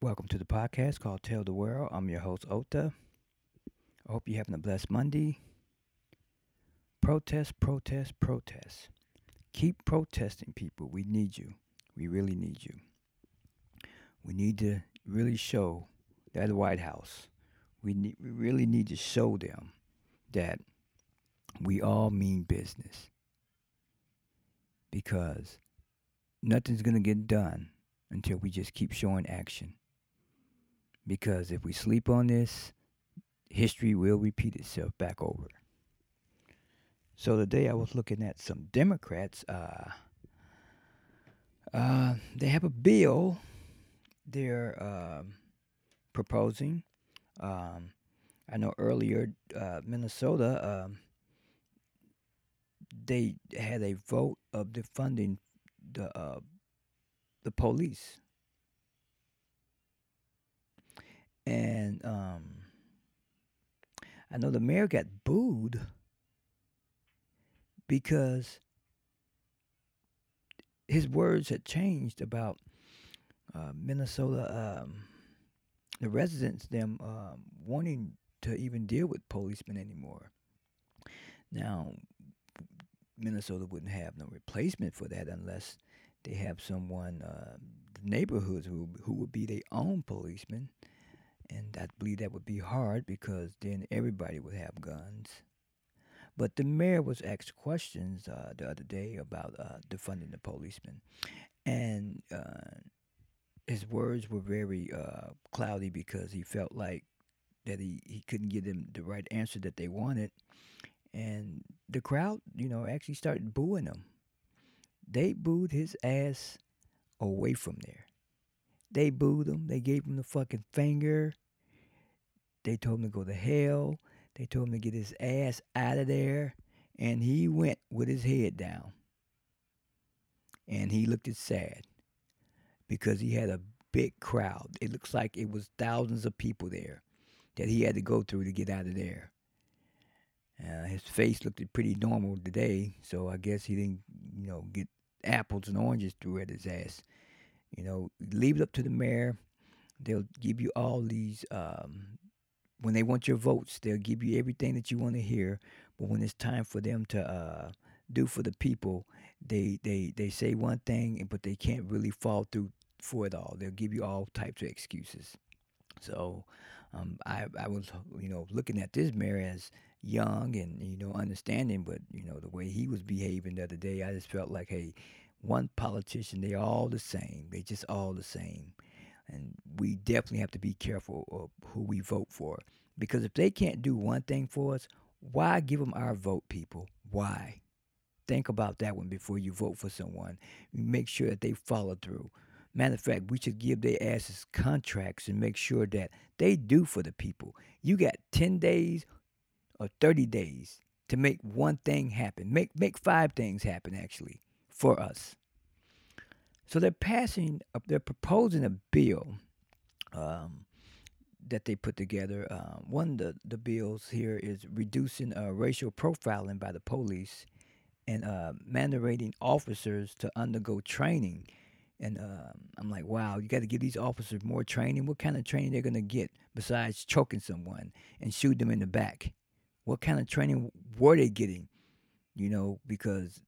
Welcome to the podcast called Tell the World. I'm your host, Ota. I hope you're having a blessed Monday. Protest, protest, protest. Keep protesting, people. We need you. We really need you. We need to really show that the White House. We, we really need to show them that we all mean business. Because nothing's going to get done until we just keep showing action. Because if we sleep on this, history will repeat itself back over. So today I was looking at some Democrats. Uh, uh, they have a bill they're uh, proposing. Um, I know earlier uh, Minnesota um, they had a vote of defunding the uh, the police, and um, I know the mayor got booed because his words had changed about uh, Minnesota, um, the residents, them um, wanting to even deal with policemen anymore. Now, Minnesota wouldn't have no replacement for that unless they have someone, uh, the neighborhoods who who would be their own policeman, and I believe that would be hard because then everybody would have guns. But the mayor was asked questions uh, the other day about uh, defunding the policemen, and uh, his words were very uh, cloudy because he felt like that he, he couldn't give them the right answer that they wanted, and the crowd, you know, actually started booing him. They booed his ass away from there. They booed him. They gave him the fucking finger. They told him to go to hell. They told him to get his ass out of there. And he went with his head down. And he looked sad because he had a big crowd. It looks like it was thousands of people there that he had to go through to get out of there. Uh, his face looked pretty normal today, so I guess he didn't, you know, get apples and oranges through at his ass. You know, leave it up to the mayor. They'll give you all these. Um, when they want your votes, they'll give you everything that you want to hear. But when it's time for them to uh, do for the people, they they they say one thing, but they can't really fall through for it all. They'll give you all types of excuses. So um, I I was you know looking at this mayor as young and you know understanding, but you know the way he was behaving the other day, I just felt like, hey, one politician, They're all the same. They're just all the same, and we definitely have to be careful of who we vote for because if they can't do one thing for us, why give them our vote, people? Why? Think about that one before you vote for someone. Make sure that they follow through. Matter of fact, we should give their asses contracts and make sure that they do for the people. You got 10 days or 30 days to make one thing happen. Make make five things happen actually for us. So they're passing, they're proposing a bill um, that they put together. Uh, one of the, the bills here is reducing uh, racial profiling by the police and uh, mandating officers to undergo training. And um, I'm like, wow, you got to give these officers more training. What kind of training they're gonna get besides choking someone and shoot them in the back? What kind of training were they getting? You know, because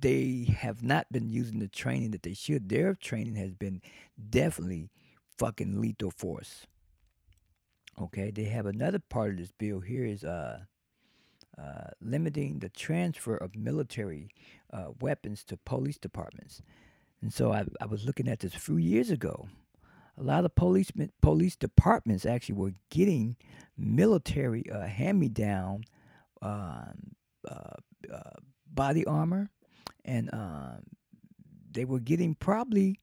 they have not been using the training that they should. Their training has been definitely fucking lethal force. Okay, they have another part of this bill here is uh, uh, limiting the transfer of military uh, weapons to police departments. And so I, I was looking at this a few years ago a lot of police police departments actually were getting military uh, hand-me-down um, uh, uh, body armor, and um, they were getting probably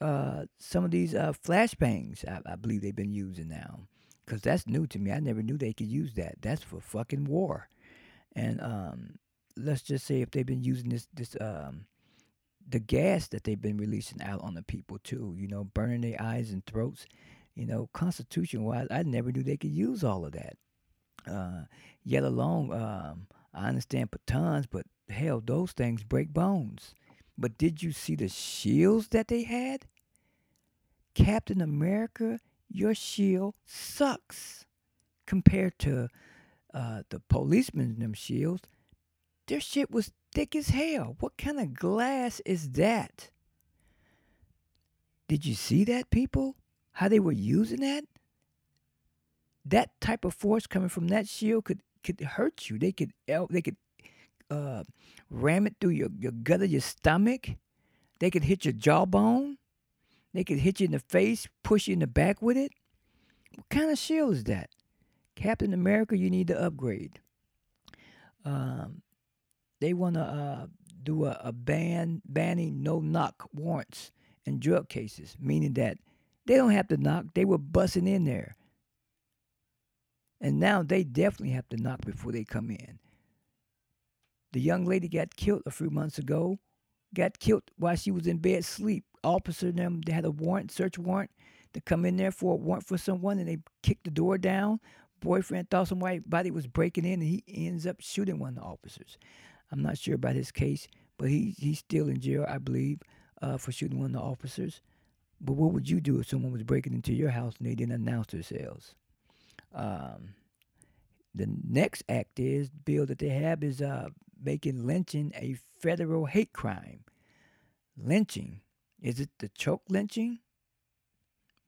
uh, some of these uh, flashbangs. I, I, believe they've been using now, because that's new to me. I never knew they could use that. That's for fucking war, and um, let's just say if they've been using this this um, the gas that they've been releasing out on the people too, you know, burning their eyes and throats. You know, constitution wise, I never knew they could use all of that. Uh, yet alone, um, I understand batons, but hell, those things break bones. But did you see the shields that they had? Captain America, your shield sucks compared to uh, the policemen them shields. Their shit was thick as hell. What kind of glass is that? Did you see that, people? How they were using that? That type of force coming from that shield could could hurt you. They could they could uh, ram it through your, your gut of your stomach. They could hit your jawbone. They could hit you in the face, push you in the back with it. What kind of shield is that? Captain America, you need to upgrade. Um, they want to uh, do a, a ban banning no knock warrants in drug cases, meaning that they don't have to knock. They were busting in there. And now they definitely have to knock before they come in. The young lady got killed a few months ago, got killed while she was in bed asleep. Officer them they had a warrant, search warrant, to come in there for a warrant for someone and they kicked the door down. Boyfriend thought somebody was breaking in and he ends up shooting one of the officers. I'm not sure about his case, but he he's still in jail, I believe, uh, for shooting one of the officers. But what would you do if someone was breaking into your house and they didn't announce themselves? Um, the next act is bill that they have is uh, making lynching a federal hate crime. Lynching is it the choke lynching?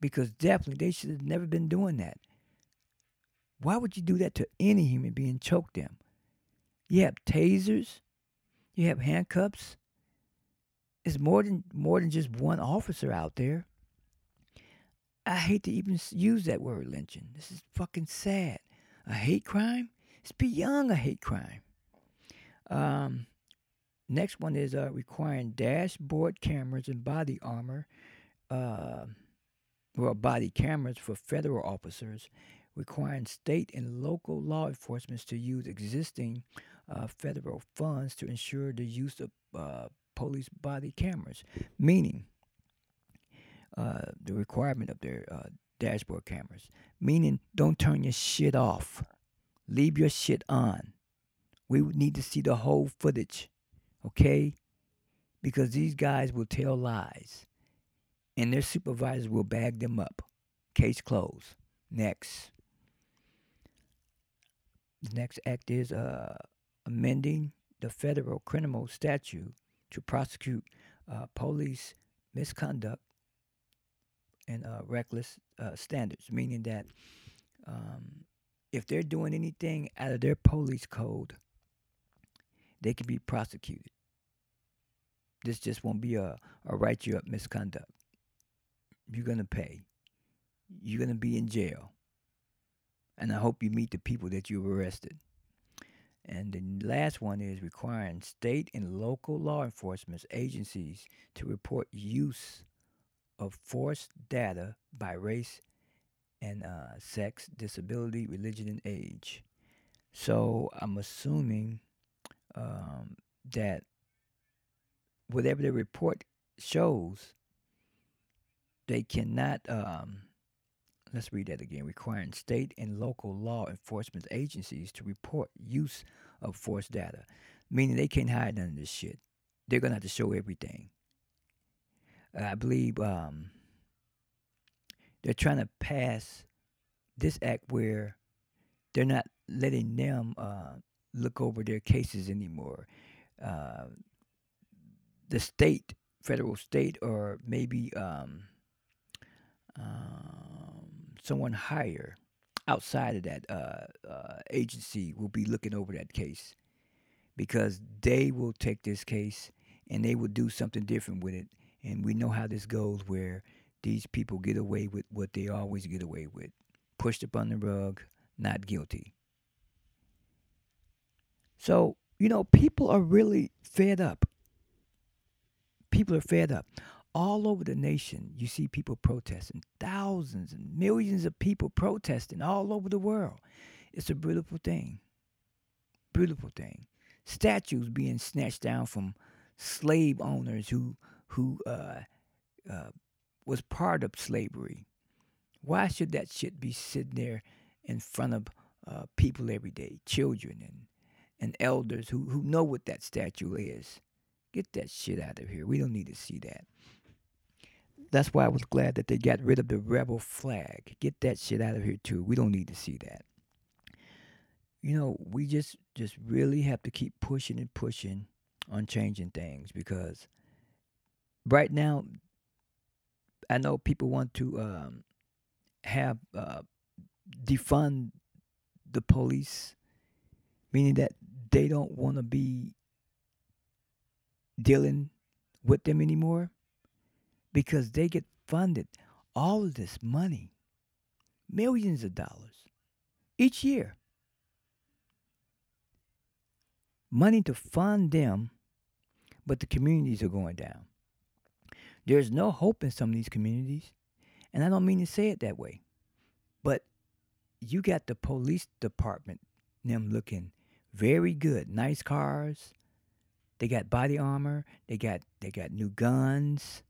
Because definitely they should have never been doing that. Why would you do that to any human being? Choke them. You have tasers. You have handcuffs. It's more than more than just one officer out there. I hate to even use that word lynching. This is fucking sad. A hate crime? It's beyond a hate crime. Um, next one is uh, requiring dashboard cameras and body armor, uh, well, body cameras for federal officers, requiring state and local law enforcement to use existing uh, federal funds to ensure the use of uh, police body cameras, meaning uh, the requirement of their uh, dashboard cameras, meaning don't turn your shit off, leave your shit on. We need to see the whole footage, okay? Because these guys will tell lies, and their supervisors will bag them up. Case closed. Next. The next act is uh, amending the federal criminal statute to prosecute uh, police misconduct and uh, reckless uh, standards, meaning that um, if they're doing anything out of their police code, they can be prosecuted. This just won't be a, a write you up misconduct. You're going to pay. You're going to be in jail. And I hope you meet the people that you've arrested. And the last one is requiring state and local law enforcement agencies to report use of forced data by race and uh, sex, disability, religion, and age. So I'm assuming um, that whatever the report shows, they cannot. Um, let's read that again. Requiring state and local law enforcement agencies to report use of force data, meaning they can't hide none of this shit. They're gonna have to show everything. I believe um, they're trying to pass this act where they're not letting them uh, look over their cases anymore. Uh, the state, federal state, or maybe um, um, someone higher outside of that uh, uh, agency will be looking over that case because they will take this case and they will do something different with it. And we know how this goes where these people get away with what they always get away with pushed up on the rug, not guilty. So, you know, people are really fed up. People are fed up. All over the nation, you see people protesting. Thousands and millions of people protesting all over the world. It's a beautiful thing. Beautiful thing. Statues being snatched down from slave owners who who uh, uh, was part of slavery. Why should that shit be sitting there in front of uh, people every day, children and and elders who, who know what that statue is. Get that shit out of here. We don't need to see that. That's why I was glad that they got rid of the rebel flag. Get that shit out of here too. We don't need to see that. You know, we just just really have to keep pushing and pushing on changing things because right now I know people want to um, have uh, defund the police, meaning that they don't want to be dealing with them anymore because they get funded all of this money, millions of dollars each year. Money to fund them, but the communities are going down. There's no hope in some of these communities. And I don't mean to say it that way. But you got the police department, them looking very good. Nice cars. They got body armor. They got they got new guns.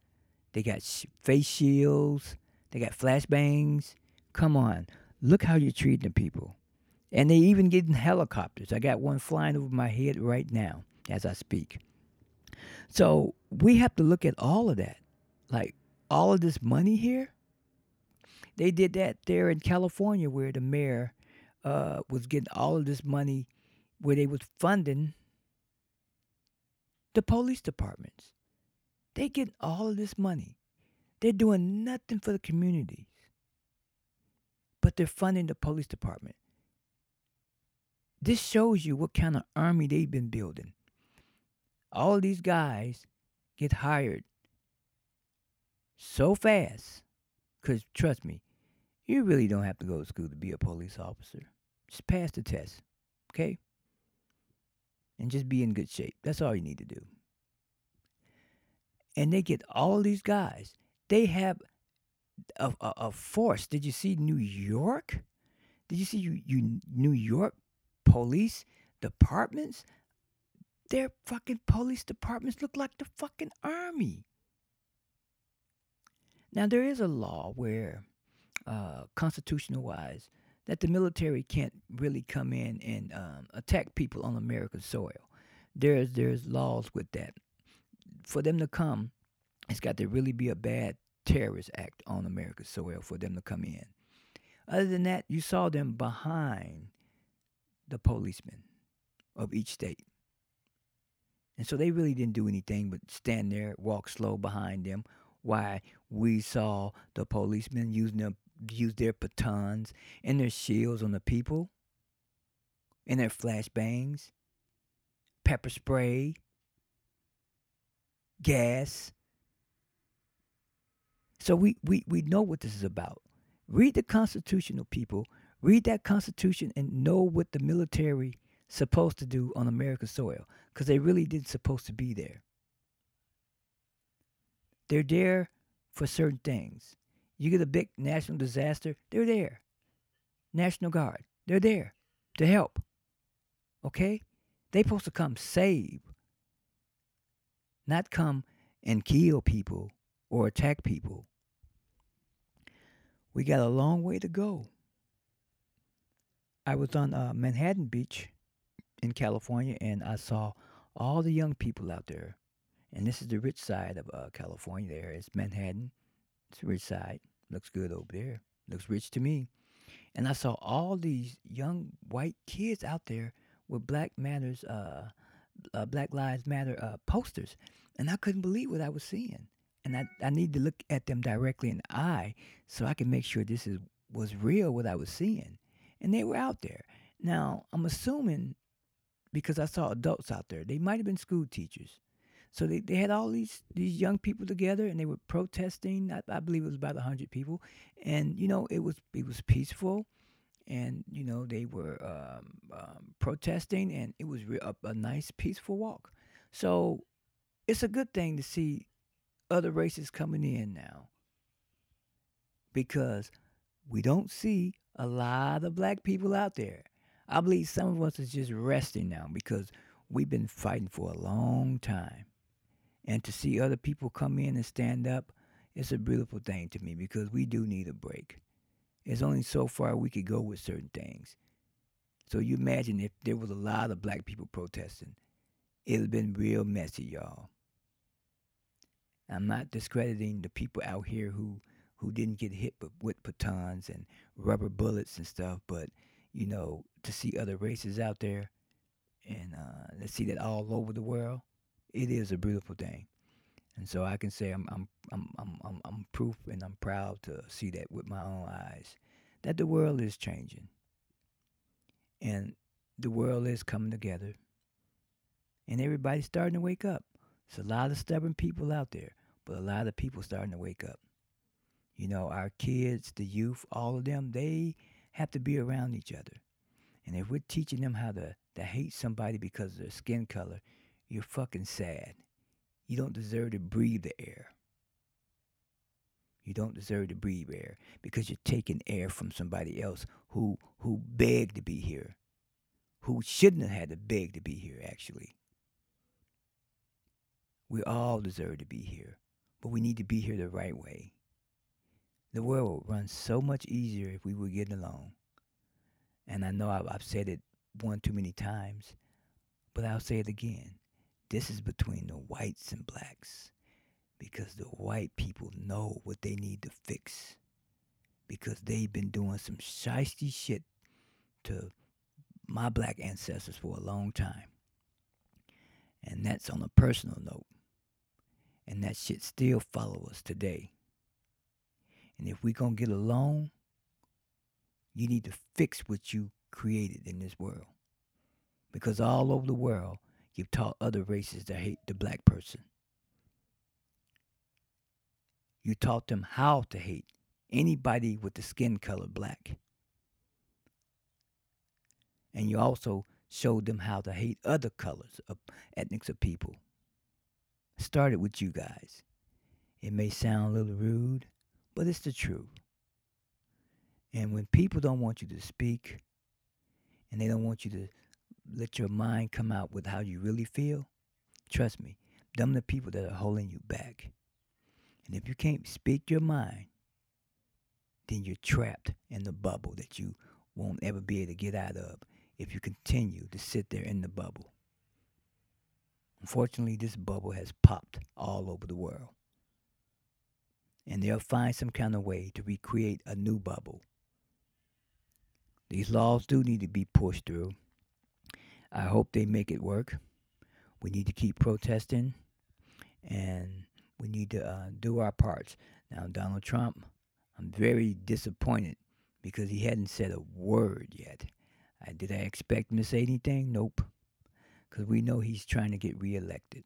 They got sh- face shields. They got flashbangs. Come on, look how you're treating the people. And they even getting helicopters. I got one flying over my head right now as I speak. So we have to look at all of that. Like all of this money here. They did that there in California where the mayor uh, was getting all of this money where they was funding the police departments. They get all of this money. They're doing nothing for the communities. But they're funding the police department. This shows you what kind of army they've been building. All these guys get hired so fast. Because trust me, you really don't have to go to school to be a police officer. Just pass the test, okay? And just be in good shape. That's all you need to do. And they get all these guys. They have a, a, a force. Did you see New York? Did you see you, you New York police departments? Their fucking police departments look like the fucking army. Now, there is a law where, uh, constitutional wise, that the military can't really come in and um, attack people on American soil. There's there's laws with that. For them to come, it's got to really be a bad terrorist act on American soil for them to come in. Other than that, you saw them behind the policemen of each state. And so they really didn't do anything but stand there, walk slow behind them, why we saw the policemen using their, use their batons and their shields on the people, and their flashbangs, pepper spray, gas. So we, we, we know what this is about. Read the constitutional people. Read that Constitution and know what the military supposed to do on American soil because they really didn't supposed to be there. They're there for certain things. You get a big national disaster, they're there. National Guard, they're there to help. Okay? They supposed to come save, not come and kill people or attack people. We got a long way to go. I was on uh, Manhattan Beach in California and I saw all the young people out there and this is the rich side of uh, California. There is Manhattan. It's rich side. Looks good over there. Looks rich to me. And I saw all these young white kids out there with Black Matters, uh, uh, Black Lives Matter uh, posters, and I couldn't believe what I was seeing. And I, I need to look at them directly in the eye so I can make sure this is was real what I was seeing. And they were out there. Now I'm assuming because I saw adults out there, they might have been school teachers so they, they had all these these young people together and they were protesting. I, I believe it was about hundred people, and you know it was it was peaceful, and you know they were um, um, protesting, and it was re- a, a nice peaceful walk. So it's a good thing to see other races coming in now because we don't see a lot of black people out there. I believe some of us is just resting now because we've been fighting for a long time. And to see other people come in and stand up, it's a beautiful thing to me because we do need a break. It's only so far we could go with certain things. So you imagine if there was a lot of black people protesting, it'd have been real messy, y'all. I'm not discrediting the people out here who who didn't get hit with, batons and rubber bullets and stuff, but you know, to see other races out there and uh, to see that all over the world, it is a beautiful thing. And so I can say I'm I'm I'm I'm I'm, I'm proof and I'm proud to see that with my own eyes that the world is changing. And the world is coming together. And everybody's starting to wake up. There's a lot of stubborn people out there, but a lot of people starting to wake up. You know, our kids, the youth, all of them, they have to be around each other. And if we're teaching them how to, to hate somebody because of their skin color, you're fucking sad. You don't deserve to breathe the air. You don't deserve to breathe air because you're taking air from somebody else who who begged to be here, who shouldn't have had to beg to be here actually. We all deserve to be here, but we need to be here the right way. The world would run so much easier if we were getting along. And I know I've, I've said it one too many times, but I'll say it again. This is between the whites and blacks because the white people know what they need to fix because they've been doing some shisty shit to my black ancestors for a long time. And that's on a personal note. And that shit still follow us today. And if we gonna get along, you need to fix what you created in this world. Because all over the world, you've taught other races to hate the black person. You taught them how to hate anybody with the skin color black. And you also showed them how to hate other colors of ethnics of people. Started with you guys. It may sound a little rude, but it's the truth. And when people don't want you to speak and they don't want you to let your mind come out with how you really feel, trust me, them the people that are holding you back. And if you can't speak your mind, then you're trapped in the bubble that you won't ever be able to get out of if you continue to sit there in the bubble. Unfortunately, this bubble has popped all over the world. And they'll find some kind of way to recreate a new bubble. These laws do need to be pushed through. I hope they make it work. We need to keep protesting and we need to uh, do our parts. Now, Donald Trump, I'm very disappointed because he hadn't said a word yet. I, did I expect him to say anything? Nope. Because we know he's trying to get reelected.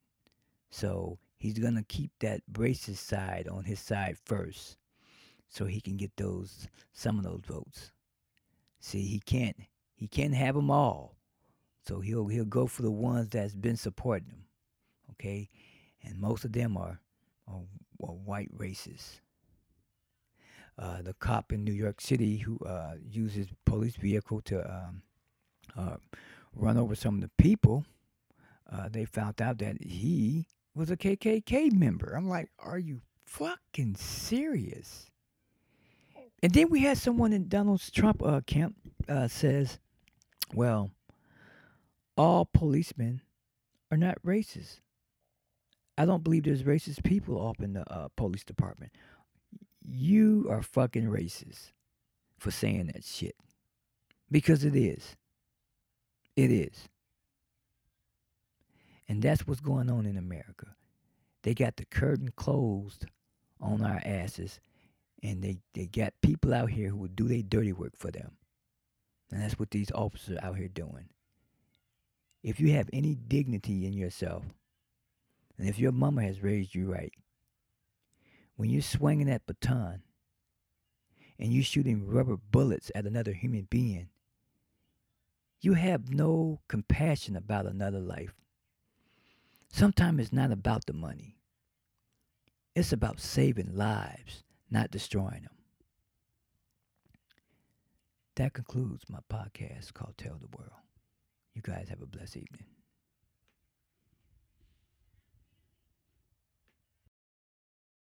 So he's going to keep that racist side on his side first so he can get those some of those votes. See, he can't he can't have them all. So he'll he'll go for the ones that's been supporting him. Okay? And most of them are or, or white races. Uh, the cop in New York City who uh, uses police vehicle to um, uh, run over some of the people, uh, they found out that he was a KKK member. I'm like, are you fucking serious? And then we had someone in Donald Trump uh, camp uh, says, well, all policemen are not racist. I don't believe there's racist people up in the uh, police department. You are fucking racist for saying that shit. Because it is. It is. And that's what's going on in America. They got the curtain closed on our asses, and they, they got people out here who will do their dirty work for them. And that's what these officers out here doing. If you have any dignity in yourself, and if your mama has raised you right, when you're swinging that baton and you're shooting rubber bullets at another human being, you have no compassion about another life. Sometimes it's not about the money. It's about saving lives, not destroying them. That concludes my podcast called Tell the World. You guys have a blessed evening.